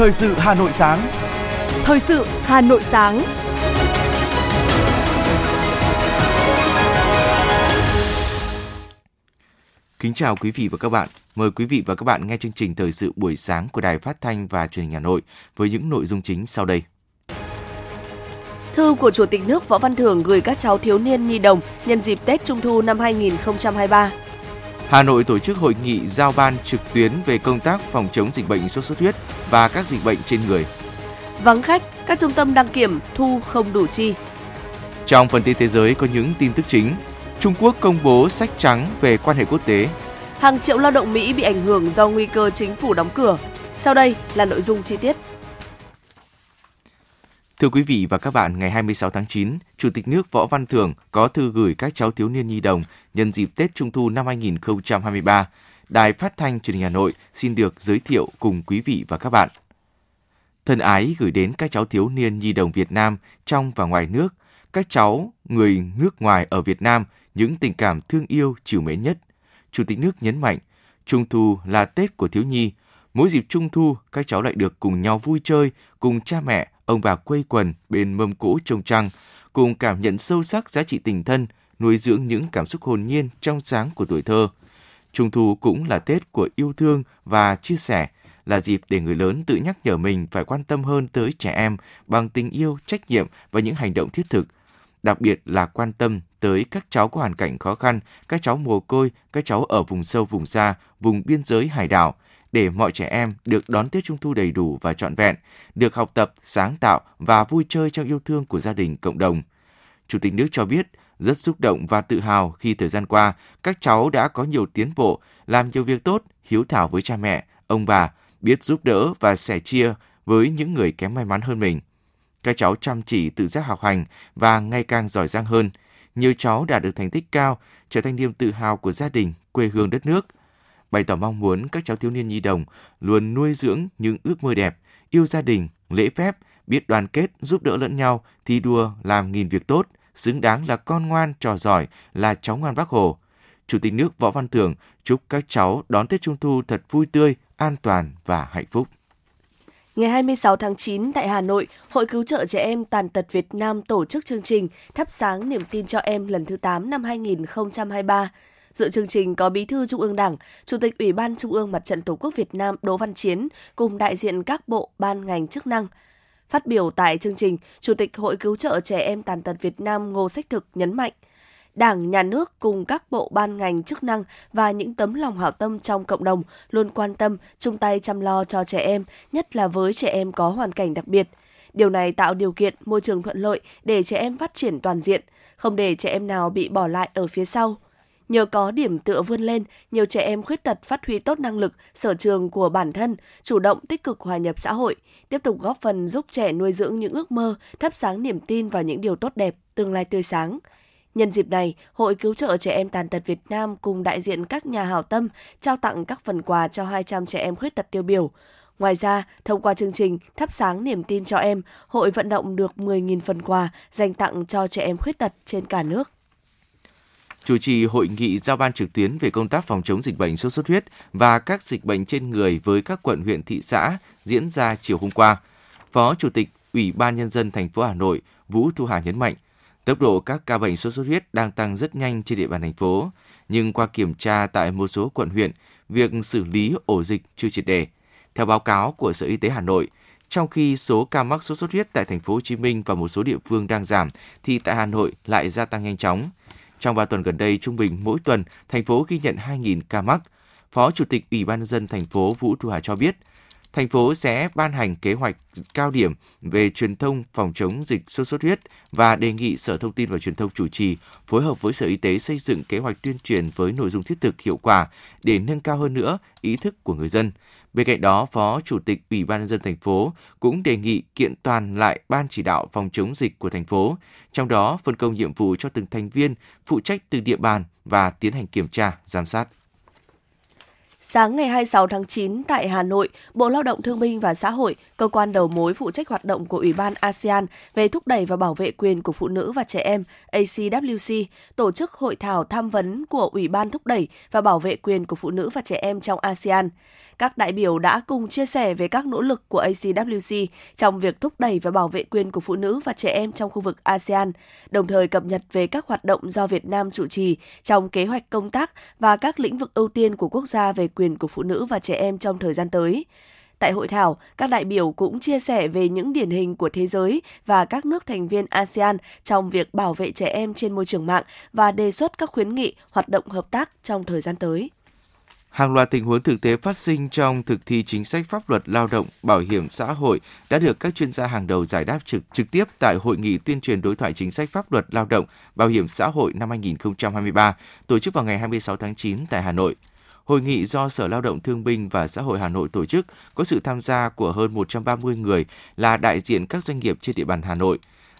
Thời sự Hà Nội sáng. Thời sự Hà Nội sáng. Kính chào quý vị và các bạn. Mời quý vị và các bạn nghe chương trình thời sự buổi sáng của Đài Phát thanh và Truyền hình Hà Nội với những nội dung chính sau đây. Thư của Chủ tịch nước Võ Văn Thưởng gửi các cháu thiếu niên nhi đồng nhân dịp Tết Trung thu năm 2023. Hà Nội tổ chức hội nghị giao ban trực tuyến về công tác phòng chống dịch bệnh sốt xuất huyết và các dịch bệnh trên người. Vắng khách, các trung tâm đăng kiểm thu không đủ chi. Trong phần tin thế giới có những tin tức chính. Trung Quốc công bố sách trắng về quan hệ quốc tế. Hàng triệu lao động Mỹ bị ảnh hưởng do nguy cơ chính phủ đóng cửa. Sau đây là nội dung chi tiết. Thưa quý vị và các bạn, ngày 26 tháng 9, Chủ tịch nước Võ Văn Thưởng có thư gửi các cháu thiếu niên nhi đồng nhân dịp Tết Trung thu năm 2023. Đài Phát thanh Truyền hình Hà Nội xin được giới thiệu cùng quý vị và các bạn. Thân ái gửi đến các cháu thiếu niên nhi đồng Việt Nam trong và ngoài nước, các cháu người nước ngoài ở Việt Nam những tình cảm thương yêu chiều mến nhất. Chủ tịch nước nhấn mạnh, Trung thu là Tết của thiếu nhi. Mỗi dịp Trung thu, các cháu lại được cùng nhau vui chơi, cùng cha mẹ, ông bà quây quần bên mâm cỗ trông trăng, cùng cảm nhận sâu sắc giá trị tình thân, nuôi dưỡng những cảm xúc hồn nhiên trong sáng của tuổi thơ. Trung thu cũng là Tết của yêu thương và chia sẻ, là dịp để người lớn tự nhắc nhở mình phải quan tâm hơn tới trẻ em bằng tình yêu, trách nhiệm và những hành động thiết thực. Đặc biệt là quan tâm tới các cháu có hoàn cảnh khó khăn, các cháu mồ côi, các cháu ở vùng sâu, vùng xa, vùng biên giới hải đảo – để mọi trẻ em được đón Tết Trung thu đầy đủ và trọn vẹn, được học tập, sáng tạo và vui chơi trong yêu thương của gia đình, cộng đồng. Chủ tịch nước cho biết, rất xúc động và tự hào khi thời gian qua, các cháu đã có nhiều tiến bộ, làm nhiều việc tốt, hiếu thảo với cha mẹ, ông bà, biết giúp đỡ và sẻ chia với những người kém may mắn hơn mình. Các cháu chăm chỉ tự giác học hành và ngày càng giỏi giang hơn. Nhiều cháu đạt được thành tích cao, trở thành niềm tự hào của gia đình, quê hương đất nước – bày tỏ mong muốn các cháu thiếu niên nhi đồng luôn nuôi dưỡng những ước mơ đẹp, yêu gia đình, lễ phép, biết đoàn kết, giúp đỡ lẫn nhau, thi đua, làm nghìn việc tốt, xứng đáng là con ngoan, trò giỏi, là cháu ngoan bác Hồ. Chủ tịch nước Võ Văn Thưởng chúc các cháu đón Tết Trung Thu thật vui tươi, an toàn và hạnh phúc. Ngày 26 tháng 9 tại Hà Nội, Hội Cứu trợ Trẻ Em Tàn tật Việt Nam tổ chức chương trình Thắp sáng niềm tin cho em lần thứ 8 năm 2023. Dự chương trình có Bí thư Trung ương Đảng, Chủ tịch Ủy ban Trung ương Mặt trận Tổ quốc Việt Nam Đỗ Văn Chiến cùng đại diện các bộ, ban ngành chức năng. Phát biểu tại chương trình, Chủ tịch Hội Cứu trợ Trẻ Em Tàn tật Việt Nam Ngô Sách Thực nhấn mạnh, Đảng, Nhà nước cùng các bộ ban ngành chức năng và những tấm lòng hảo tâm trong cộng đồng luôn quan tâm, chung tay chăm lo cho trẻ em, nhất là với trẻ em có hoàn cảnh đặc biệt. Điều này tạo điều kiện, môi trường thuận lợi để trẻ em phát triển toàn diện, không để trẻ em nào bị bỏ lại ở phía sau. Nhờ có điểm tựa vươn lên, nhiều trẻ em khuyết tật phát huy tốt năng lực, sở trường của bản thân, chủ động tích cực hòa nhập xã hội, tiếp tục góp phần giúp trẻ nuôi dưỡng những ước mơ, thắp sáng niềm tin vào những điều tốt đẹp, tương lai tươi sáng. Nhân dịp này, Hội Cứu trợ Trẻ Em Tàn tật Việt Nam cùng đại diện các nhà hảo tâm trao tặng các phần quà cho 200 trẻ em khuyết tật tiêu biểu. Ngoài ra, thông qua chương trình Thắp sáng niềm tin cho em, hội vận động được 10.000 phần quà dành tặng cho trẻ em khuyết tật trên cả nước chủ trì hội nghị giao ban trực tuyến về công tác phòng chống dịch bệnh sốt xuất huyết và các dịch bệnh trên người với các quận huyện thị xã diễn ra chiều hôm qua. Phó Chủ tịch Ủy ban nhân dân thành phố Hà Nội Vũ Thu Hà nhấn mạnh, tốc độ các ca bệnh sốt xuất huyết đang tăng rất nhanh trên địa bàn thành phố, nhưng qua kiểm tra tại một số quận huyện, việc xử lý ổ dịch chưa triệt đề. Theo báo cáo của Sở Y tế Hà Nội, trong khi số ca mắc sốt xuất huyết tại thành phố Hồ Chí Minh và một số địa phương đang giảm thì tại Hà Nội lại gia tăng nhanh chóng. Trong 3 tuần gần đây, trung bình mỗi tuần, thành phố ghi nhận 2.000 ca mắc. Phó Chủ tịch Ủy ban nhân dân thành phố Vũ Thu Hà cho biết, thành phố sẽ ban hành kế hoạch cao điểm về truyền thông phòng chống dịch sốt xuất huyết và đề nghị Sở Thông tin và Truyền thông chủ trì phối hợp với Sở Y tế xây dựng kế hoạch tuyên truyền với nội dung thiết thực hiệu quả để nâng cao hơn nữa ý thức của người dân. Bên cạnh đó, Phó Chủ tịch Ủy ban nhân dân thành phố cũng đề nghị kiện toàn lại ban chỉ đạo phòng chống dịch của thành phố, trong đó phân công nhiệm vụ cho từng thành viên phụ trách từ địa bàn và tiến hành kiểm tra, giám sát. Sáng ngày 26 tháng 9 tại Hà Nội, Bộ Lao động Thương binh và Xã hội, cơ quan đầu mối phụ trách hoạt động của Ủy ban ASEAN về thúc đẩy và bảo vệ quyền của phụ nữ và trẻ em ACWC tổ chức hội thảo tham vấn của Ủy ban thúc đẩy và bảo vệ quyền của phụ nữ và trẻ em trong ASEAN. Các đại biểu đã cùng chia sẻ về các nỗ lực của ACWC trong việc thúc đẩy và bảo vệ quyền của phụ nữ và trẻ em trong khu vực ASEAN, đồng thời cập nhật về các hoạt động do Việt Nam chủ trì trong kế hoạch công tác và các lĩnh vực ưu tiên của quốc gia về quyền của phụ nữ và trẻ em trong thời gian tới. Tại hội thảo, các đại biểu cũng chia sẻ về những điển hình của thế giới và các nước thành viên ASEAN trong việc bảo vệ trẻ em trên môi trường mạng và đề xuất các khuyến nghị hoạt động hợp tác trong thời gian tới. Hàng loạt tình huống thực tế phát sinh trong thực thi chính sách pháp luật lao động, bảo hiểm xã hội đã được các chuyên gia hàng đầu giải đáp trực trực tiếp tại hội nghị tuyên truyền đối thoại chính sách pháp luật lao động, bảo hiểm xã hội năm 2023 tổ chức vào ngày 26 tháng 9 tại Hà Nội. Hội nghị do Sở Lao động Thương binh và Xã hội Hà Nội tổ chức có sự tham gia của hơn 130 người là đại diện các doanh nghiệp trên địa bàn Hà Nội.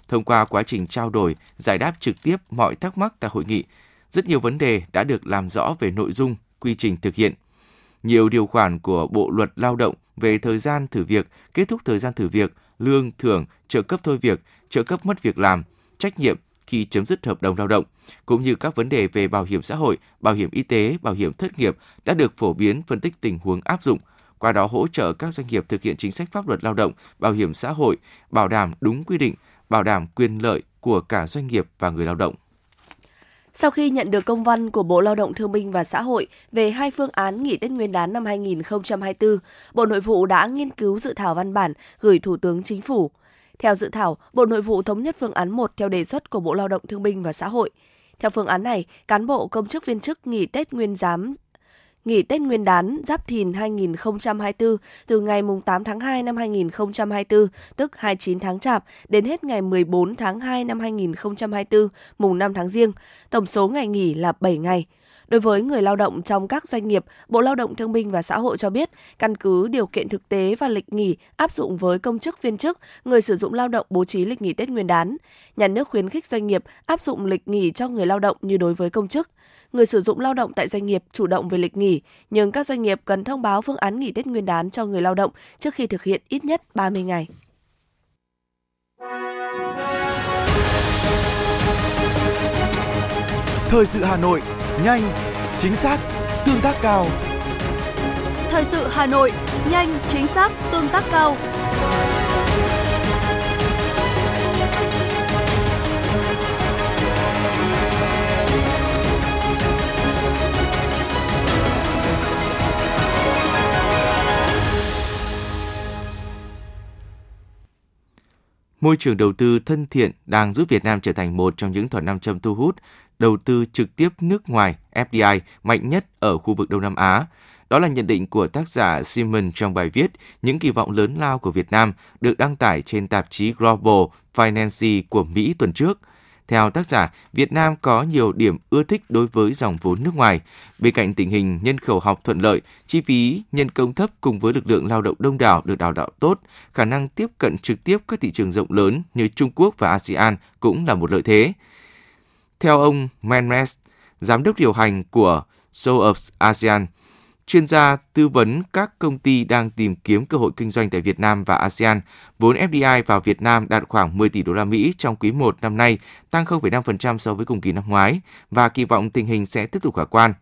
Thông qua quá trình trao đổi, giải đáp trực tiếp mọi thắc mắc tại hội nghị, rất nhiều vấn đề đã được làm rõ về nội dung, quy trình thực hiện. Nhiều điều khoản của Bộ Luật Lao động về thời gian thử việc, kết thúc thời gian thử việc, lương, thưởng, trợ cấp thôi việc, trợ cấp mất việc làm, trách nhiệm khi chấm dứt hợp đồng lao động, cũng như các vấn đề về bảo hiểm xã hội, bảo hiểm y tế, bảo hiểm thất nghiệp đã được phổ biến phân tích tình huống áp dụng, qua đó hỗ trợ các doanh nghiệp thực hiện chính sách pháp luật lao động, bảo hiểm xã hội, bảo đảm đúng quy định, bảo đảm quyền lợi của cả doanh nghiệp và người lao động. Sau khi nhận được công văn của Bộ Lao động Thương binh và Xã hội về hai phương án nghỉ Tết Nguyên đán năm 2024, Bộ Nội vụ đã nghiên cứu dự thảo văn bản gửi Thủ tướng Chính phủ. Theo dự thảo, Bộ Nội vụ thống nhất phương án 1 theo đề xuất của Bộ Lao động Thương binh và Xã hội. Theo phương án này, cán bộ công chức viên chức nghỉ Tết Nguyên giám nghỉ Tết Nguyên đán Giáp Thìn 2024 từ ngày 8 tháng 2 năm 2024, tức 29 tháng Chạp, đến hết ngày 14 tháng 2 năm 2024, mùng 5 tháng Giêng. Tổng số ngày nghỉ là 7 ngày. Đối với người lao động trong các doanh nghiệp, Bộ Lao động Thương binh và Xã hội cho biết, căn cứ điều kiện thực tế và lịch nghỉ áp dụng với công chức viên chức, người sử dụng lao động bố trí lịch nghỉ Tết Nguyên đán. Nhà nước khuyến khích doanh nghiệp áp dụng lịch nghỉ cho người lao động như đối với công chức. Người sử dụng lao động tại doanh nghiệp chủ động về lịch nghỉ, nhưng các doanh nghiệp cần thông báo phương án nghỉ Tết Nguyên đán cho người lao động trước khi thực hiện ít nhất 30 ngày. Thời sự Hà Nội, nhanh, chính xác, tương tác cao. Thời sự Hà Nội, nhanh, chính xác, tương tác cao. Môi trường đầu tư thân thiện đang giúp Việt Nam trở thành một trong những thuận nam châm thu hút đầu tư trực tiếp nước ngoài FDI mạnh nhất ở khu vực Đông Nam Á. Đó là nhận định của tác giả Simon trong bài viết Những kỳ vọng lớn lao của Việt Nam được đăng tải trên tạp chí Global Finance của Mỹ tuần trước. Theo tác giả, Việt Nam có nhiều điểm ưa thích đối với dòng vốn nước ngoài. Bên cạnh tình hình nhân khẩu học thuận lợi, chi phí nhân công thấp cùng với lực lượng lao động đông đảo được đào tạo tốt, khả năng tiếp cận trực tiếp các thị trường rộng lớn như Trung Quốc và ASEAN cũng là một lợi thế. Theo ông Menmes, giám đốc điều hành của SoUps ASEAN, chuyên gia tư vấn các công ty đang tìm kiếm cơ hội kinh doanh tại Việt Nam và ASEAN. Vốn FDI vào Việt Nam đạt khoảng 10 tỷ đô la Mỹ trong quý 1 năm nay, tăng 0,5% so với cùng kỳ năm ngoái và kỳ vọng tình hình sẽ tiếp tục khả quan.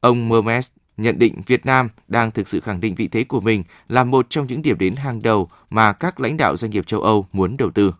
Ông Mermes nhận định Việt Nam đang thực sự khẳng định vị thế của mình là một trong những điểm đến hàng đầu mà các lãnh đạo doanh nghiệp châu Âu muốn đầu tư.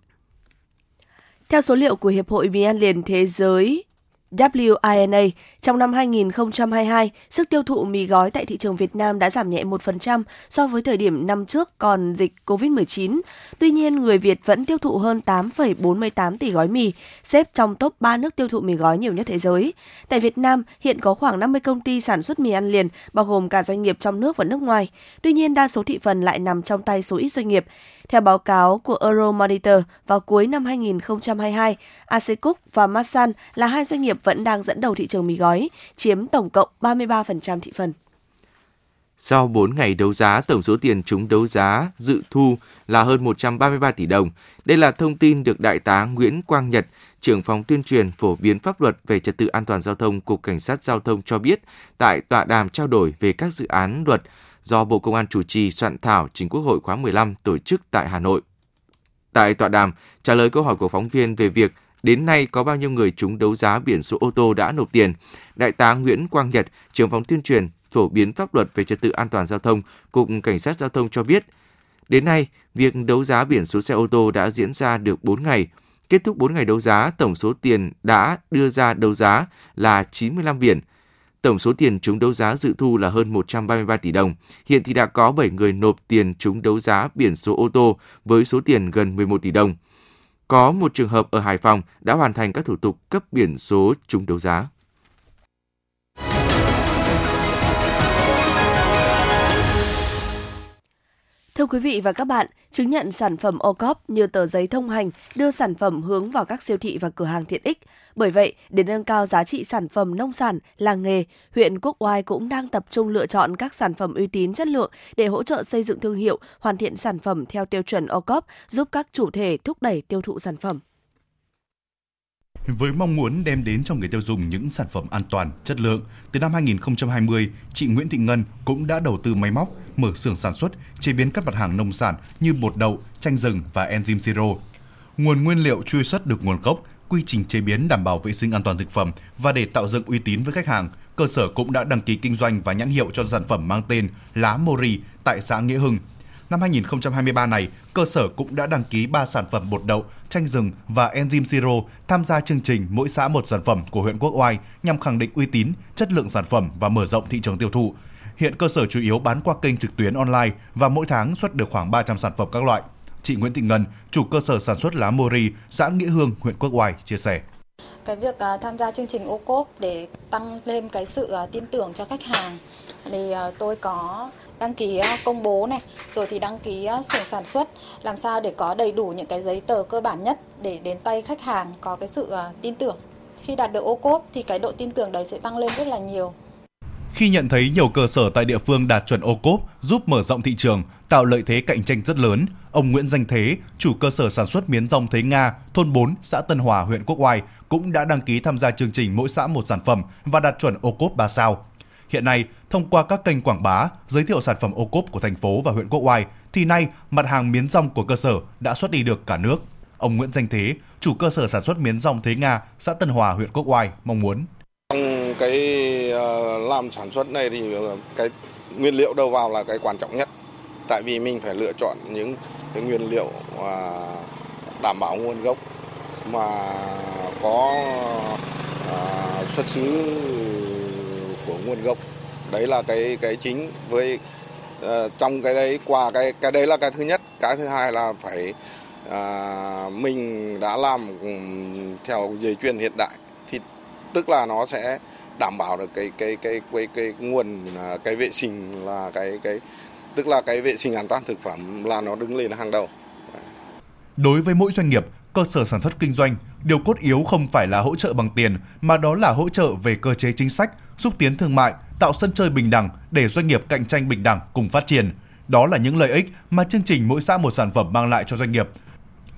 Theo số liệu của Hiệp hội Mì ăn liền thế giới WINA, trong năm 2022, sức tiêu thụ mì gói tại thị trường Việt Nam đã giảm nhẹ 1% so với thời điểm năm trước còn dịch COVID-19. Tuy nhiên, người Việt vẫn tiêu thụ hơn 8,48 tỷ gói mì, xếp trong top 3 nước tiêu thụ mì gói nhiều nhất thế giới. Tại Việt Nam, hiện có khoảng 50 công ty sản xuất mì ăn liền, bao gồm cả doanh nghiệp trong nước và nước ngoài. Tuy nhiên, đa số thị phần lại nằm trong tay số ít doanh nghiệp. Theo báo cáo của Euromonitor, vào cuối năm 2022, Acecook và Masan là hai doanh nghiệp vẫn đang dẫn đầu thị trường mì gói, chiếm tổng cộng 33% thị phần. Sau 4 ngày đấu giá, tổng số tiền chúng đấu giá dự thu là hơn 133 tỷ đồng. Đây là thông tin được Đại tá Nguyễn Quang Nhật, trưởng phòng tuyên truyền phổ biến pháp luật về trật tự an toàn giao thông Cục Cảnh sát Giao thông cho biết, tại tọa đàm trao đổi về các dự án luật do Bộ Công an chủ trì soạn thảo Chính Quốc hội khóa 15 tổ chức tại Hà Nội. Tại tọa đàm, trả lời câu hỏi của phóng viên về việc đến nay có bao nhiêu người trúng đấu giá biển số ô tô đã nộp tiền, Đại tá Nguyễn Quang Nhật, trưởng phòng tuyên truyền phổ biến pháp luật về trật tự an toàn giao thông, Cục Cảnh sát Giao thông cho biết, đến nay, việc đấu giá biển số xe ô tô đã diễn ra được 4 ngày. Kết thúc 4 ngày đấu giá, tổng số tiền đã đưa ra đấu giá là 95 biển. Tổng số tiền trúng đấu giá dự thu là hơn 133 tỷ đồng. Hiện thì đã có 7 người nộp tiền trúng đấu giá biển số ô tô với số tiền gần 11 tỷ đồng. Có một trường hợp ở Hải Phòng đã hoàn thành các thủ tục cấp biển số trúng đấu giá. Thưa quý vị và các bạn, chứng nhận sản phẩm OCOP như tờ giấy thông hành đưa sản phẩm hướng vào các siêu thị và cửa hàng tiện ích. Bởi vậy, để nâng cao giá trị sản phẩm nông sản, làng nghề, huyện Quốc Oai cũng đang tập trung lựa chọn các sản phẩm uy tín chất lượng để hỗ trợ xây dựng thương hiệu, hoàn thiện sản phẩm theo tiêu chuẩn OCOP, giúp các chủ thể thúc đẩy tiêu thụ sản phẩm. Với mong muốn đem đến cho người tiêu dùng những sản phẩm an toàn, chất lượng, từ năm 2020, chị Nguyễn Thị Ngân cũng đã đầu tư máy móc, mở xưởng sản xuất, chế biến các mặt hàng nông sản như bột đậu, chanh rừng và enzyme siro. Nguồn nguyên liệu truy xuất được nguồn gốc, quy trình chế biến đảm bảo vệ sinh an toàn thực phẩm và để tạo dựng uy tín với khách hàng, cơ sở cũng đã đăng ký kinh doanh và nhãn hiệu cho sản phẩm mang tên lá Mori tại xã Nghĩa Hưng, Năm 2023 này, cơ sở cũng đã đăng ký 3 sản phẩm bột đậu, chanh rừng và enzyme siro tham gia chương trình mỗi xã một sản phẩm của huyện Quốc Oai nhằm khẳng định uy tín, chất lượng sản phẩm và mở rộng thị trường tiêu thụ. Hiện cơ sở chủ yếu bán qua kênh trực tuyến online và mỗi tháng xuất được khoảng 300 sản phẩm các loại. Chị Nguyễn Thị Ngân, chủ cơ sở sản xuất lá Mori, xã Nghĩa Hương, huyện Quốc Oai chia sẻ cái việc uh, tham gia chương trình ô cốp để tăng lên cái sự uh, tin tưởng cho khách hàng thì uh, tôi có đăng ký công bố này, rồi thì đăng ký xưởng sản xuất, làm sao để có đầy đủ những cái giấy tờ cơ bản nhất để đến tay khách hàng có cái sự tin tưởng. Khi đạt được ô cốp thì cái độ tin tưởng đấy sẽ tăng lên rất là nhiều. Khi nhận thấy nhiều cơ sở tại địa phương đạt chuẩn ô cốp giúp mở rộng thị trường, tạo lợi thế cạnh tranh rất lớn, ông Nguyễn Danh Thế, chủ cơ sở sản xuất miến rong Thế Nga, thôn 4, xã Tân Hòa, huyện Quốc Oai, cũng đã đăng ký tham gia chương trình mỗi xã một sản phẩm và đạt chuẩn ô cốp 3 sao. Hiện nay, thông qua các kênh quảng bá, giới thiệu sản phẩm ô cốp của thành phố và huyện Quốc Oai, thì nay mặt hàng miến rong của cơ sở đã xuất đi được cả nước. Ông Nguyễn Danh Thế, chủ cơ sở sản xuất miến rong Thế Nga, xã Tân Hòa, huyện Quốc Oai mong muốn. Trong cái ờ, làm sản xuất này thì ờ, cái nguyên liệu đầu vào là cái quan trọng nhất. Tại vì mình phải lựa chọn những cái nguyên liệu ờ, đảm bảo nguồn gốc mà có xuất xứ của nguồn gốc đấy là cái cái chính với trong cái đấy qua cái cái đấy là cái thứ nhất cái thứ hai là phải à, mình đã làm theo dây chuyền hiện đại thì tức là nó sẽ đảm bảo được cái cái cái cái cái, cái nguồn à, cái vệ sinh là cái cái tức là cái vệ sinh an toàn thực phẩm là nó đứng lên hàng đầu. Đối với mỗi doanh nghiệp, cơ sở sản xuất kinh doanh, điều cốt yếu không phải là hỗ trợ bằng tiền mà đó là hỗ trợ về cơ chế chính sách, xúc tiến thương mại, tạo sân chơi bình đẳng để doanh nghiệp cạnh tranh bình đẳng cùng phát triển. Đó là những lợi ích mà chương trình mỗi xã một sản phẩm mang lại cho doanh nghiệp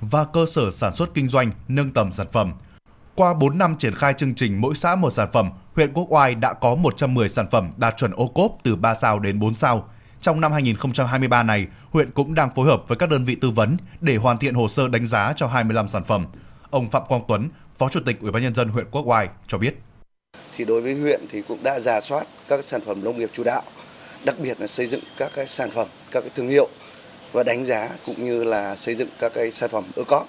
và cơ sở sản xuất kinh doanh nâng tầm sản phẩm. Qua 4 năm triển khai chương trình mỗi xã một sản phẩm, huyện Quốc Oai đã có 110 sản phẩm đạt chuẩn ô cốp từ 3 sao đến 4 sao. Trong năm 2023 này, huyện cũng đang phối hợp với các đơn vị tư vấn để hoàn thiện hồ sơ đánh giá cho 25 sản phẩm. Ông Phạm Quang Tuấn, Phó Chủ tịch Ủy ban nhân dân huyện Quốc Oai cho biết thì đối với huyện thì cũng đã giả soát các sản phẩm nông nghiệp chủ đạo, đặc biệt là xây dựng các cái sản phẩm, các cái thương hiệu và đánh giá cũng như là xây dựng các cái sản phẩm ô cốp.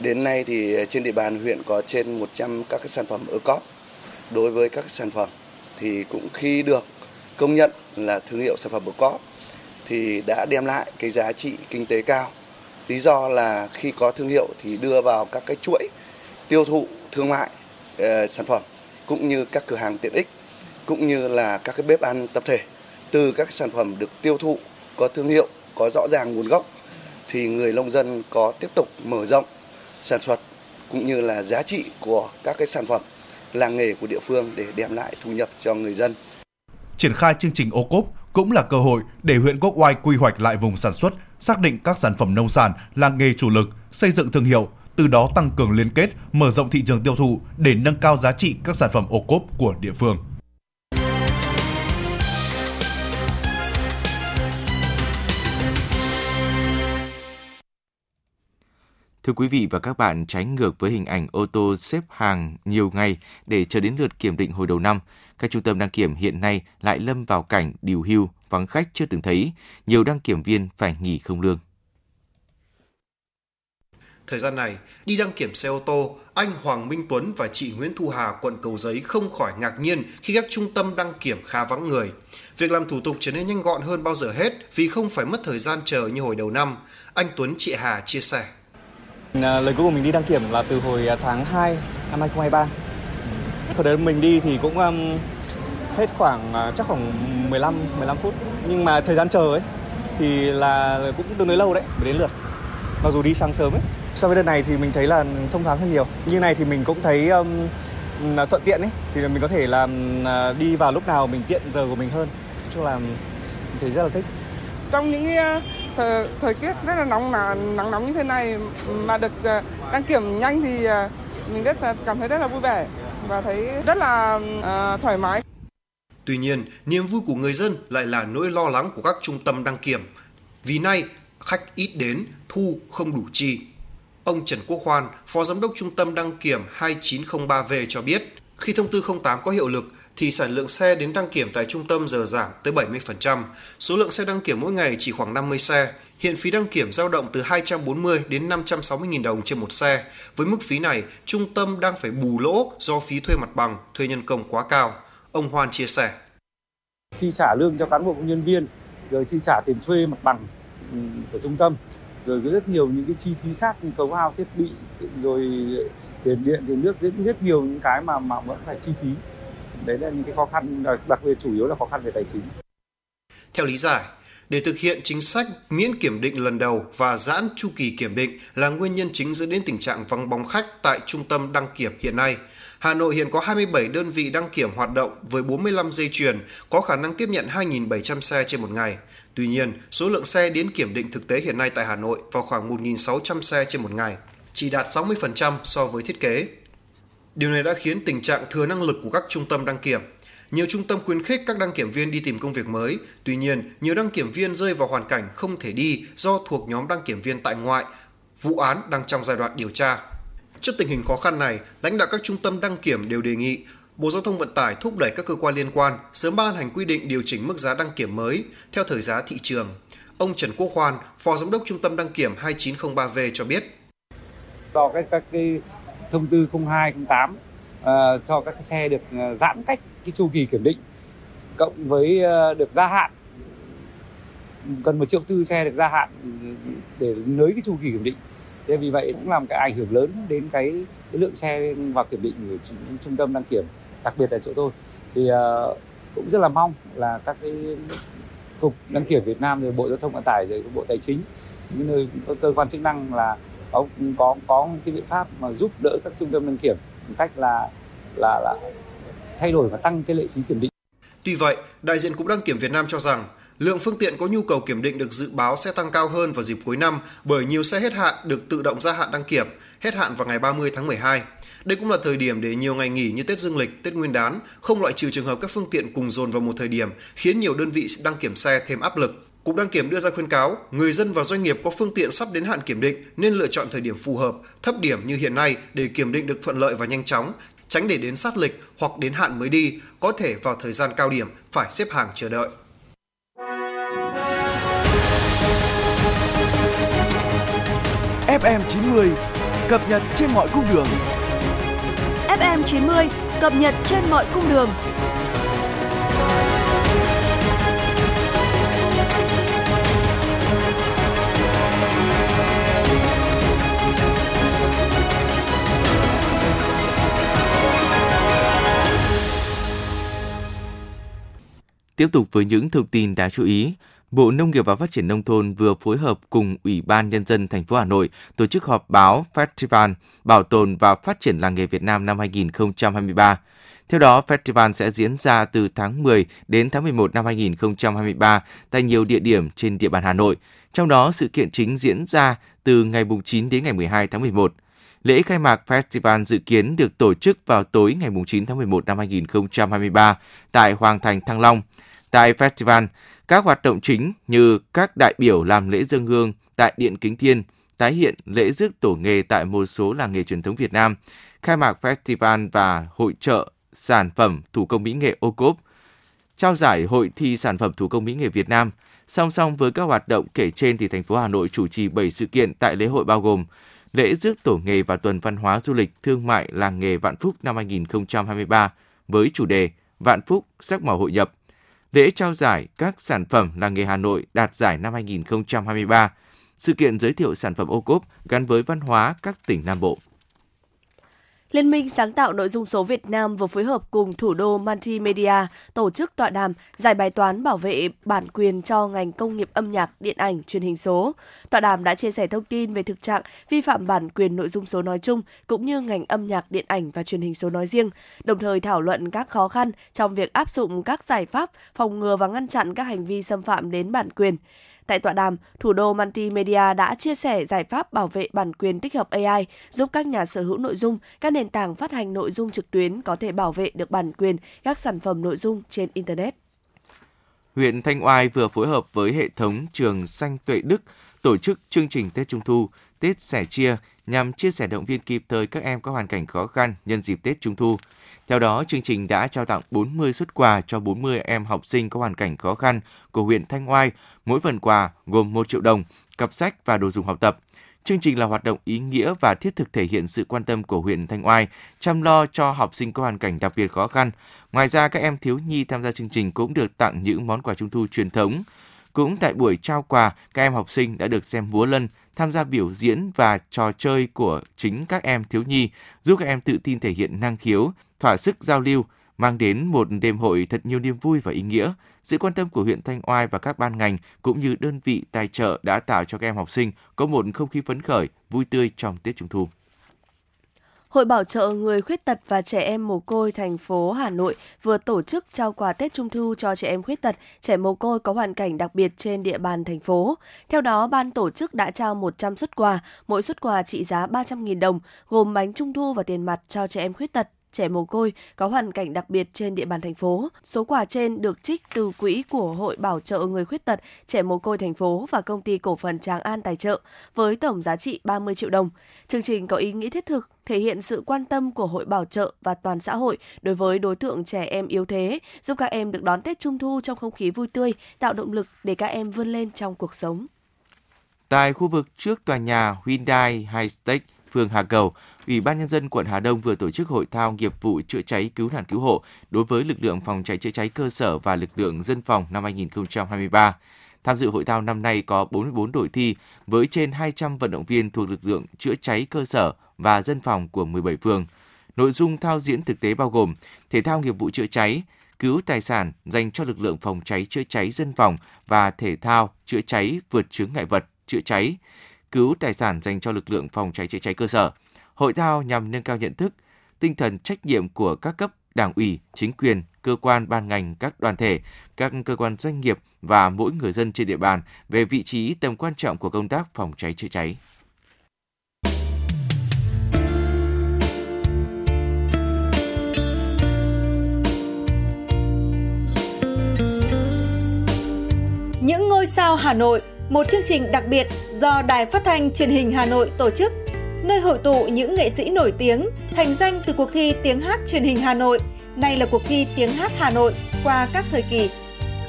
Đến nay thì ờ, trên địa bàn huyện có trên 100 các cái sản phẩm ô cóp. Đối với các sản phẩm thì cũng khi được công nhận là thương hiệu sản phẩm ô cóp thì đã đem lại cái giá trị kinh tế cao. Lý do là khi có thương hiệu thì đưa vào các cái chuỗi tiêu thụ thương mại ờ, sản phẩm cũng như các cửa hàng tiện ích cũng như là các cái bếp ăn tập thể từ các sản phẩm được tiêu thụ, có thương hiệu, có rõ ràng nguồn gốc thì người nông dân có tiếp tục mở rộng sản xuất cũng như là giá trị của các cái sản phẩm làng nghề của địa phương để đem lại thu nhập cho người dân. Triển khai chương trình ô cốp cũng là cơ hội để huyện Quốc Oai quy hoạch lại vùng sản xuất, xác định các sản phẩm nông sản, làng nghề chủ lực, xây dựng thương hiệu, từ đó tăng cường liên kết, mở rộng thị trường tiêu thụ để nâng cao giá trị các sản phẩm ô cốp của địa phương. Thưa quý vị và các bạn, trái ngược với hình ảnh ô tô xếp hàng nhiều ngày để chờ đến lượt kiểm định hồi đầu năm, các trung tâm đăng kiểm hiện nay lại lâm vào cảnh điều hưu, vắng khách chưa từng thấy, nhiều đăng kiểm viên phải nghỉ không lương. Thời gian này, đi đăng kiểm xe ô tô, anh Hoàng Minh Tuấn và chị Nguyễn Thu Hà quận Cầu Giấy không khỏi ngạc nhiên khi các trung tâm đăng kiểm khá vắng người. Việc làm thủ tục trở nên nhanh gọn hơn bao giờ hết vì không phải mất thời gian chờ như hồi đầu năm. Anh Tuấn chị Hà chia sẻ. À, lời lần cuối cùng mình đi đăng kiểm là từ hồi à, tháng 2 năm 2023. Hồi đấy mình đi thì cũng um, hết khoảng à, chắc khoảng 15 15 phút. Nhưng mà thời gian chờ ấy thì là cũng tương đối lâu đấy mới đến lượt. Mặc dù đi sáng sớm ấy. So với đợt này thì mình thấy là thông thoáng hơn nhiều. Như này thì mình cũng thấy um, thuận tiện ấy thì mình có thể là đi vào lúc nào mình tiện giờ của mình hơn. Nói chung là mình thấy rất là thích. Trong những cái thời, thời tiết rất là nóng là nắng nóng như thế này mà được ờ, đăng kiểm nhanh thì ờ, mình rất là cảm thấy rất là vui vẻ và thấy rất là uh, thoải mái. Tuy nhiên, niềm vui của người dân lại là nỗi lo lắng của các trung tâm đăng kiểm. Vì nay, khách ít đến, thu không đủ chi. Ông Trần Quốc Hoan, Phó Giám đốc Trung tâm đăng kiểm 2903V cho biết, khi thông tư 08 có hiệu lực, thì sản lượng xe đến đăng kiểm tại trung tâm giờ giảm tới 70%. Số lượng xe đăng kiểm mỗi ngày chỉ khoảng 50 xe. Hiện phí đăng kiểm dao động từ 240 đến 560.000 đồng trên một xe. Với mức phí này, trung tâm đang phải bù lỗ do phí thuê mặt bằng, thuê nhân công quá cao. Ông Hoan chia sẻ. Khi trả lương cho cán bộ công nhân viên, rồi chi trả tiền thuê mặt bằng ừ, của trung tâm, rồi có rất nhiều những cái chi phí khác như khấu hao thiết bị, rồi tiền điện, tiền nước, rất, rất nhiều những cái mà mà vẫn phải chi phí đấy là những cái khó khăn đặc biệt chủ yếu là khó khăn về tài chính theo lý giải để thực hiện chính sách miễn kiểm định lần đầu và giãn chu kỳ kiểm định là nguyên nhân chính dẫn đến tình trạng vắng bóng khách tại trung tâm đăng kiểm hiện nay. Hà Nội hiện có 27 đơn vị đăng kiểm hoạt động với 45 dây chuyền, có khả năng tiếp nhận 2.700 xe trên một ngày. Tuy nhiên, số lượng xe đến kiểm định thực tế hiện nay tại Hà Nội vào khoảng 1.600 xe trên một ngày, chỉ đạt 60% so với thiết kế. Điều này đã khiến tình trạng thừa năng lực của các trung tâm đăng kiểm. Nhiều trung tâm khuyến khích các đăng kiểm viên đi tìm công việc mới, tuy nhiên, nhiều đăng kiểm viên rơi vào hoàn cảnh không thể đi do thuộc nhóm đăng kiểm viên tại ngoại, vụ án đang trong giai đoạn điều tra. Trước tình hình khó khăn này, lãnh đạo các trung tâm đăng kiểm đều đề nghị Bộ Giao thông Vận tải thúc đẩy các cơ quan liên quan sớm ban hành quy định điều chỉnh mức giá đăng kiểm mới theo thời giá thị trường. Ông Trần Quốc Hoan, Phó Giám đốc Trung tâm đăng kiểm 2903V cho biết. Do các, các cái thông tư 0208 uh, cho các xe được uh, giãn cách cái chu kỳ kiểm định cộng với uh, được gia hạn. Gần một triệu tư xe được gia hạn ừ, để nới cái chu kỳ kiểm định. Thế vì vậy cũng làm cái ảnh hưởng lớn đến cái, cái lượng xe vào kiểm định của trung tâm đăng kiểm đặc biệt là chỗ tôi. Thì uh, cũng rất là mong là các cái cục đăng kiểm Việt Nam rồi bộ giao thông vận tải rồi bộ tài chính những nơi cơ quan chức năng là có có có cái biện pháp mà giúp đỡ các trung tâm đăng kiểm một cách là là là thay đổi và tăng cái lệ phí kiểm định. Tuy vậy, đại diện cục đăng kiểm Việt Nam cho rằng lượng phương tiện có nhu cầu kiểm định được dự báo sẽ tăng cao hơn vào dịp cuối năm bởi nhiều xe hết hạn được tự động gia hạn đăng kiểm, hết hạn vào ngày 30 tháng 12. Đây cũng là thời điểm để nhiều ngày nghỉ như Tết Dương lịch, Tết Nguyên đán, không loại trừ trường hợp các phương tiện cùng dồn vào một thời điểm, khiến nhiều đơn vị đăng kiểm xe thêm áp lực. Cục đăng kiểm đưa ra khuyến cáo, người dân và doanh nghiệp có phương tiện sắp đến hạn kiểm định nên lựa chọn thời điểm phù hợp, thấp điểm như hiện nay để kiểm định được thuận lợi và nhanh chóng, tránh để đến sát lịch hoặc đến hạn mới đi, có thể vào thời gian cao điểm phải xếp hàng chờ đợi. FM 90 cập nhật trên mọi cung đường. FM 90 cập nhật trên mọi cung đường. Tiếp tục với những thông tin đáng chú ý. Bộ Nông nghiệp và Phát triển nông thôn vừa phối hợp cùng Ủy ban nhân dân thành phố Hà Nội tổ chức họp báo Festival Bảo tồn và Phát triển làng nghề Việt Nam năm 2023. Theo đó, festival sẽ diễn ra từ tháng 10 đến tháng 11 năm 2023 tại nhiều địa điểm trên địa bàn Hà Nội. Trong đó, sự kiện chính diễn ra từ ngày 9 đến ngày 12 tháng 11. Lễ khai mạc festival dự kiến được tổ chức vào tối ngày 9 tháng 11 năm 2023 tại Hoàng Thành Thăng Long. Tại festival, các hoạt động chính như các đại biểu làm lễ dân hương tại Điện Kính Thiên, tái hiện lễ rước tổ nghề tại một số làng nghề truyền thống Việt Nam, khai mạc festival và hội trợ sản phẩm thủ công mỹ nghệ ô cốp, trao giải hội thi sản phẩm thủ công mỹ nghệ Việt Nam. Song song với các hoạt động kể trên thì thành phố Hà Nội chủ trì 7 sự kiện tại lễ hội bao gồm lễ rước tổ nghề và tuần văn hóa du lịch thương mại làng nghề Vạn Phúc năm 2023 với chủ đề Vạn Phúc sắc màu hội nhập, lễ trao giải các sản phẩm làng nghề Hà Nội đạt giải năm 2023, sự kiện giới thiệu sản phẩm ô cốp gắn với văn hóa các tỉnh Nam Bộ. Liên minh sáng tạo nội dung số Việt Nam vừa phối hợp cùng thủ đô Multimedia tổ chức tọa đàm giải bài toán bảo vệ bản quyền cho ngành công nghiệp âm nhạc, điện ảnh, truyền hình số. Tọa đàm đã chia sẻ thông tin về thực trạng vi phạm bản quyền nội dung số nói chung cũng như ngành âm nhạc, điện ảnh và truyền hình số nói riêng, đồng thời thảo luận các khó khăn trong việc áp dụng các giải pháp phòng ngừa và ngăn chặn các hành vi xâm phạm đến bản quyền. Tại tọa đàm, thủ đô Multimedia đã chia sẻ giải pháp bảo vệ bản quyền tích hợp AI, giúp các nhà sở hữu nội dung, các nền tảng phát hành nội dung trực tuyến có thể bảo vệ được bản quyền các sản phẩm nội dung trên Internet. Huyện Thanh Oai vừa phối hợp với hệ thống trường Xanh Tuệ Đức tổ chức chương trình Tết Trung Thu, Tết sẻ chia nhằm chia sẻ động viên kịp thời các em có hoàn cảnh khó khăn nhân dịp Tết Trung Thu. Theo đó, chương trình đã trao tặng 40 xuất quà cho 40 em học sinh có hoàn cảnh khó khăn của huyện Thanh Oai, mỗi phần quà gồm 1 triệu đồng, cặp sách và đồ dùng học tập. Chương trình là hoạt động ý nghĩa và thiết thực thể hiện sự quan tâm của huyện Thanh Oai, chăm lo cho học sinh có hoàn cảnh đặc biệt khó khăn. Ngoài ra, các em thiếu nhi tham gia chương trình cũng được tặng những món quà trung thu truyền thống. Cũng tại buổi trao quà, các em học sinh đã được xem múa lân, tham gia biểu diễn và trò chơi của chính các em thiếu nhi, giúp các em tự tin thể hiện năng khiếu, thỏa sức giao lưu, mang đến một đêm hội thật nhiều niềm vui và ý nghĩa. Sự quan tâm của huyện Thanh Oai và các ban ngành cũng như đơn vị tài trợ đã tạo cho các em học sinh có một không khí phấn khởi, vui tươi trong Tết Trung thu. Hội Bảo trợ người khuyết tật và trẻ em mồ côi thành phố Hà Nội vừa tổ chức trao quà Tết Trung thu cho trẻ em khuyết tật, trẻ mồ côi có hoàn cảnh đặc biệt trên địa bàn thành phố. Theo đó, ban tổ chức đã trao 100 xuất quà, mỗi xuất quà trị giá 300.000 đồng, gồm bánh trung thu và tiền mặt cho trẻ em khuyết tật, trẻ mồ côi có hoàn cảnh đặc biệt trên địa bàn thành phố. Số quà trên được trích từ quỹ của Hội Bảo trợ người khuyết tật, trẻ mồ côi thành phố và công ty cổ phần Tràng An tài trợ với tổng giá trị 30 triệu đồng. Chương trình có ý nghĩa thiết thực, thể hiện sự quan tâm của Hội Bảo trợ và toàn xã hội đối với đối tượng trẻ em yếu thế, giúp các em được đón Tết Trung thu trong không khí vui tươi, tạo động lực để các em vươn lên trong cuộc sống. Tại khu vực trước tòa nhà Hyundai High phường Hà Cầu, Ủy ban nhân dân quận Hà Đông vừa tổ chức hội thao nghiệp vụ chữa cháy cứu nạn cứu hộ đối với lực lượng phòng cháy chữa cháy cơ sở và lực lượng dân phòng năm 2023. Tham dự hội thao năm nay có 44 đội thi với trên 200 vận động viên thuộc lực lượng chữa cháy cơ sở và dân phòng của 17 phường. Nội dung thao diễn thực tế bao gồm thể thao nghiệp vụ chữa cháy, cứu tài sản dành cho lực lượng phòng cháy chữa cháy dân phòng và thể thao chữa cháy vượt chướng ngại vật chữa cháy, cứu tài sản dành cho lực lượng phòng cháy chữa cháy cơ sở. Hội thao nhằm nâng cao nhận thức, tinh thần trách nhiệm của các cấp đảng ủy, chính quyền, cơ quan ban ngành, các đoàn thể, các cơ quan doanh nghiệp và mỗi người dân trên địa bàn về vị trí tầm quan trọng của công tác phòng cháy chữa cháy. Những ngôi sao Hà Nội, một chương trình đặc biệt do Đài Phát thanh Truyền hình Hà Nội tổ chức nơi hội tụ những nghệ sĩ nổi tiếng thành danh từ cuộc thi tiếng hát truyền hình Hà Nội, nay là cuộc thi tiếng hát Hà Nội qua các thời kỳ.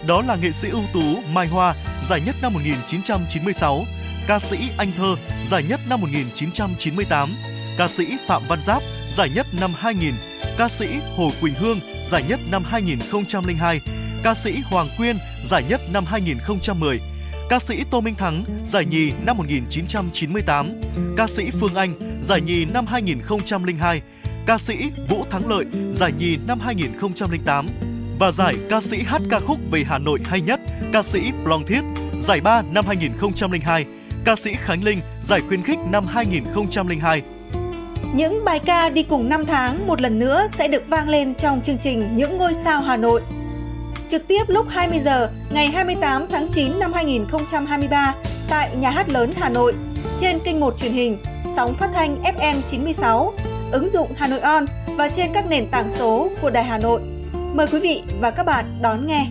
Đó là nghệ sĩ ưu tú Mai Hoa, giải nhất năm 1996, ca sĩ Anh Thơ, giải nhất năm 1998, ca sĩ Phạm Văn Giáp, giải nhất năm 2000, ca sĩ Hồ Quỳnh Hương, giải nhất năm 2002, ca sĩ Hoàng Quyên, giải nhất năm 2010, ca sĩ Tô Minh Thắng giải nhì năm 1998, ca sĩ Phương Anh giải nhì năm 2002, ca sĩ Vũ Thắng Lợi giải nhì năm 2008 và giải ca sĩ hát ca khúc về Hà Nội hay nhất ca sĩ Plong Thiết giải ba năm 2002, ca sĩ Khánh Linh giải khuyến khích năm 2002. Những bài ca đi cùng năm tháng một lần nữa sẽ được vang lên trong chương trình Những ngôi sao Hà Nội trực tiếp lúc 20 giờ ngày 28 tháng 9 năm 2023 tại Nhà hát lớn Hà Nội trên kênh 1 truyền hình sóng phát thanh FM 96, ứng dụng Hà Nội On và trên các nền tảng số của Đài Hà Nội. Mời quý vị và các bạn đón nghe.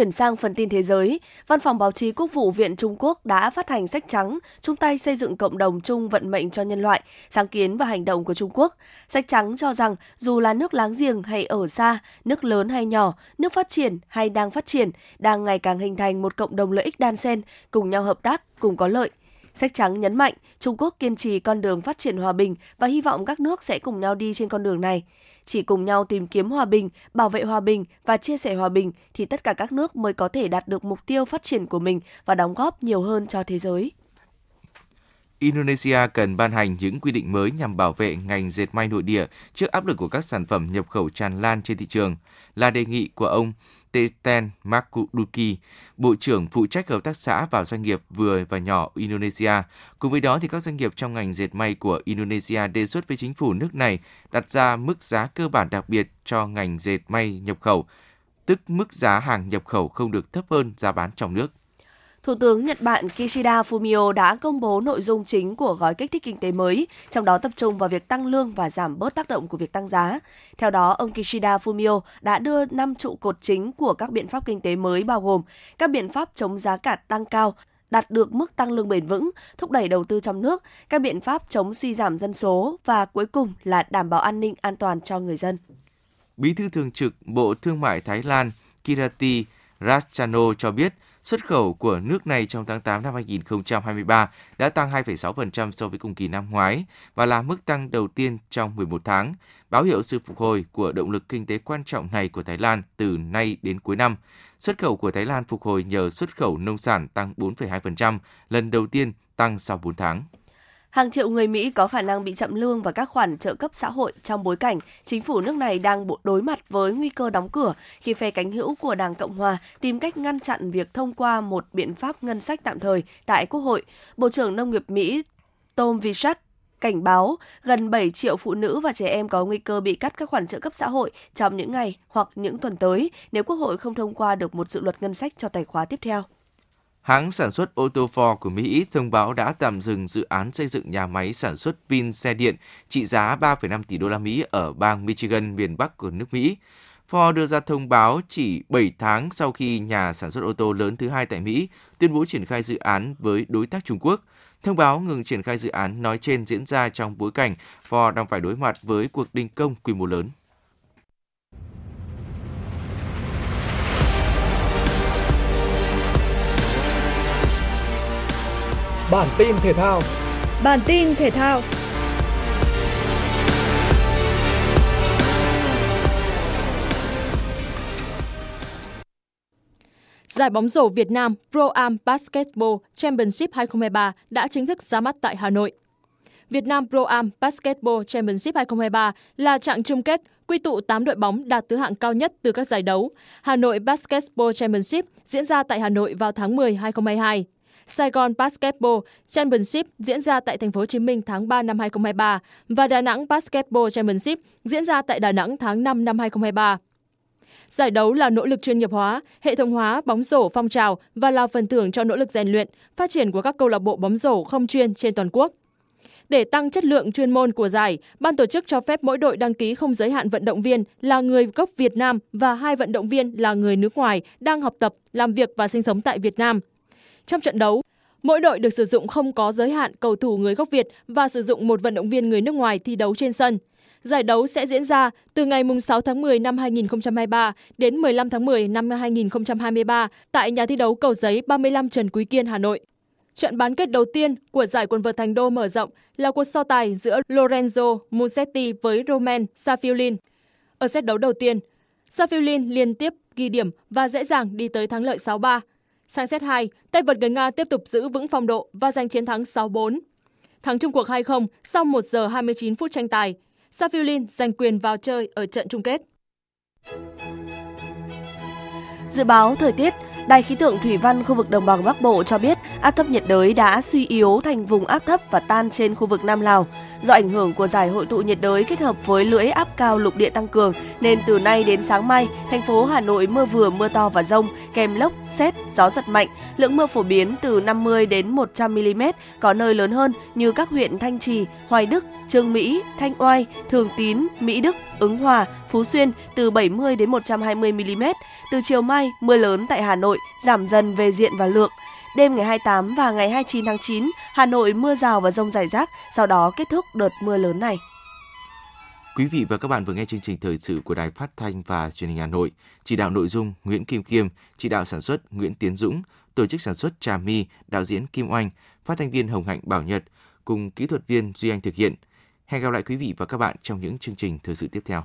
Chuyển sang phần tin thế giới. Văn phòng báo chí Quốc vụ Viện Trung Quốc đã phát hành sách trắng chung tay xây dựng cộng đồng chung vận mệnh cho nhân loại, sáng kiến và hành động của Trung Quốc. Sách trắng cho rằng dù là nước láng giềng hay ở xa, nước lớn hay nhỏ, nước phát triển hay đang phát triển, đang ngày càng hình thành một cộng đồng lợi ích đan xen, cùng nhau hợp tác, cùng có lợi. Sách trắng nhấn mạnh Trung Quốc kiên trì con đường phát triển hòa bình và hy vọng các nước sẽ cùng nhau đi trên con đường này. Chỉ cùng nhau tìm kiếm hòa bình, bảo vệ hòa bình và chia sẻ hòa bình thì tất cả các nước mới có thể đạt được mục tiêu phát triển của mình và đóng góp nhiều hơn cho thế giới. Indonesia cần ban hành những quy định mới nhằm bảo vệ ngành dệt may nội địa trước áp lực của các sản phẩm nhập khẩu tràn lan trên thị trường, là đề nghị của ông Teten Makuduki, Bộ trưởng phụ trách hợp tác xã và doanh nghiệp vừa và nhỏ Indonesia. Cùng với đó, thì các doanh nghiệp trong ngành dệt may của Indonesia đề xuất với chính phủ nước này đặt ra mức giá cơ bản đặc biệt cho ngành dệt may nhập khẩu, tức mức giá hàng nhập khẩu không được thấp hơn giá bán trong nước. Thủ tướng Nhật Bản Kishida Fumio đã công bố nội dung chính của gói kích thích kinh tế mới, trong đó tập trung vào việc tăng lương và giảm bớt tác động của việc tăng giá. Theo đó, ông Kishida Fumio đã đưa 5 trụ cột chính của các biện pháp kinh tế mới bao gồm các biện pháp chống giá cả tăng cao, đạt được mức tăng lương bền vững, thúc đẩy đầu tư trong nước, các biện pháp chống suy giảm dân số và cuối cùng là đảm bảo an ninh an toàn cho người dân. Bí thư thường trực Bộ Thương mại Thái Lan Kirati Ratchano cho biết, Xuất khẩu của nước này trong tháng 8 năm 2023 đã tăng 2,6% so với cùng kỳ năm ngoái và là mức tăng đầu tiên trong 11 tháng, báo hiệu sự phục hồi của động lực kinh tế quan trọng này của Thái Lan từ nay đến cuối năm. Xuất khẩu của Thái Lan phục hồi nhờ xuất khẩu nông sản tăng 4,2%, lần đầu tiên tăng sau 4 tháng. Hàng triệu người Mỹ có khả năng bị chậm lương và các khoản trợ cấp xã hội trong bối cảnh chính phủ nước này đang đối mặt với nguy cơ đóng cửa khi phe cánh hữu của Đảng Cộng Hòa tìm cách ngăn chặn việc thông qua một biện pháp ngân sách tạm thời tại Quốc hội. Bộ trưởng Nông nghiệp Mỹ Tom Vilsack cảnh báo gần 7 triệu phụ nữ và trẻ em có nguy cơ bị cắt các khoản trợ cấp xã hội trong những ngày hoặc những tuần tới nếu Quốc hội không thông qua được một dự luật ngân sách cho tài khóa tiếp theo. Hãng sản xuất ô tô Ford của Mỹ thông báo đã tạm dừng dự án xây dựng nhà máy sản xuất pin xe điện trị giá 3,5 tỷ đô la Mỹ ở bang Michigan miền Bắc của nước Mỹ. Ford đưa ra thông báo chỉ 7 tháng sau khi nhà sản xuất ô tô lớn thứ hai tại Mỹ tuyên bố triển khai dự án với đối tác Trung Quốc. Thông báo ngừng triển khai dự án nói trên diễn ra trong bối cảnh Ford đang phải đối mặt với cuộc đình công quy mô lớn. Bản tin thể thao. Bản tin thể thao. Giải bóng rổ Việt Nam Pro Am Basketball Championship 2023 đã chính thức ra mắt tại Hà Nội. Việt Nam Pro Am Basketball Championship 2023 là trạng chung kết quy tụ 8 đội bóng đạt thứ hạng cao nhất từ các giải đấu. Hà Nội Basketball Championship diễn ra tại Hà Nội vào tháng 10 2022. Saigon Basketball Championship diễn ra tại thành phố Hồ Chí Minh tháng 3 năm 2023 và Đà Nẵng Basketball Championship diễn ra tại Đà Nẵng tháng 5 năm 2023. Giải đấu là nỗ lực chuyên nghiệp hóa, hệ thống hóa bóng rổ phong trào và là phần thưởng cho nỗ lực rèn luyện, phát triển của các câu lạc bộ bóng rổ không chuyên trên toàn quốc. Để tăng chất lượng chuyên môn của giải, ban tổ chức cho phép mỗi đội đăng ký không giới hạn vận động viên là người gốc Việt Nam và hai vận động viên là người nước ngoài đang học tập, làm việc và sinh sống tại Việt Nam. Trong trận đấu, mỗi đội được sử dụng không có giới hạn cầu thủ người gốc Việt và sử dụng một vận động viên người nước ngoài thi đấu trên sân. Giải đấu sẽ diễn ra từ ngày 6 tháng 10 năm 2023 đến 15 tháng 10 năm 2023 tại nhà thi đấu Cầu Giấy 35 Trần Quý Kiên, Hà Nội. Trận bán kết đầu tiên của giải quần vợt thành đô mở rộng là cuộc so tài giữa Lorenzo Musetti với Roman Safiulin. Ở set đấu đầu tiên, Safiulin liên tiếp ghi điểm và dễ dàng đi tới thắng lợi 6-3. Sang set 2, tay vợt người Nga tiếp tục giữ vững phong độ và giành chiến thắng 6-4. Thắng chung cuộc 2-0 sau 1 giờ 29 phút tranh tài. Safiulin giành quyền vào chơi ở trận chung kết. Dự báo thời tiết, Đài khí tượng thủy văn khu vực đồng bằng Bắc Bộ cho biết áp thấp nhiệt đới đã suy yếu thành vùng áp thấp và tan trên khu vực Nam Lào. Do ảnh hưởng của giải hội tụ nhiệt đới kết hợp với lưỡi áp cao lục địa tăng cường nên từ nay đến sáng mai, thành phố Hà Nội mưa vừa mưa to và rông kèm lốc, xét, gió giật mạnh. Lượng mưa phổ biến từ 50 đến 100 mm, có nơi lớn hơn như các huyện Thanh Trì, Hoài Đức, Trương Mỹ, Thanh Oai, Thường Tín, Mỹ Đức, Ứng Hòa, Phú Xuyên từ 70 đến 120 mm. Từ chiều mai, mưa lớn tại Hà Nội giảm dần về diện và lượng. Đêm ngày 28 và ngày 29 tháng 9, Hà Nội mưa rào và rông rải rác, sau đó kết thúc đợt mưa lớn này. Quý vị và các bạn vừa nghe chương trình thời sự của Đài Phát thanh và Truyền hình Hà Nội. Chỉ đạo nội dung Nguyễn Kim Kiêm, chỉ đạo sản xuất Nguyễn Tiến Dũng, tổ chức sản xuất Trà My, đạo diễn Kim Oanh, phát thanh viên Hồng Hạnh Bảo Nhật cùng kỹ thuật viên Duy Anh thực hiện. Hẹn gặp lại quý vị và các bạn trong những chương trình thời sự tiếp theo.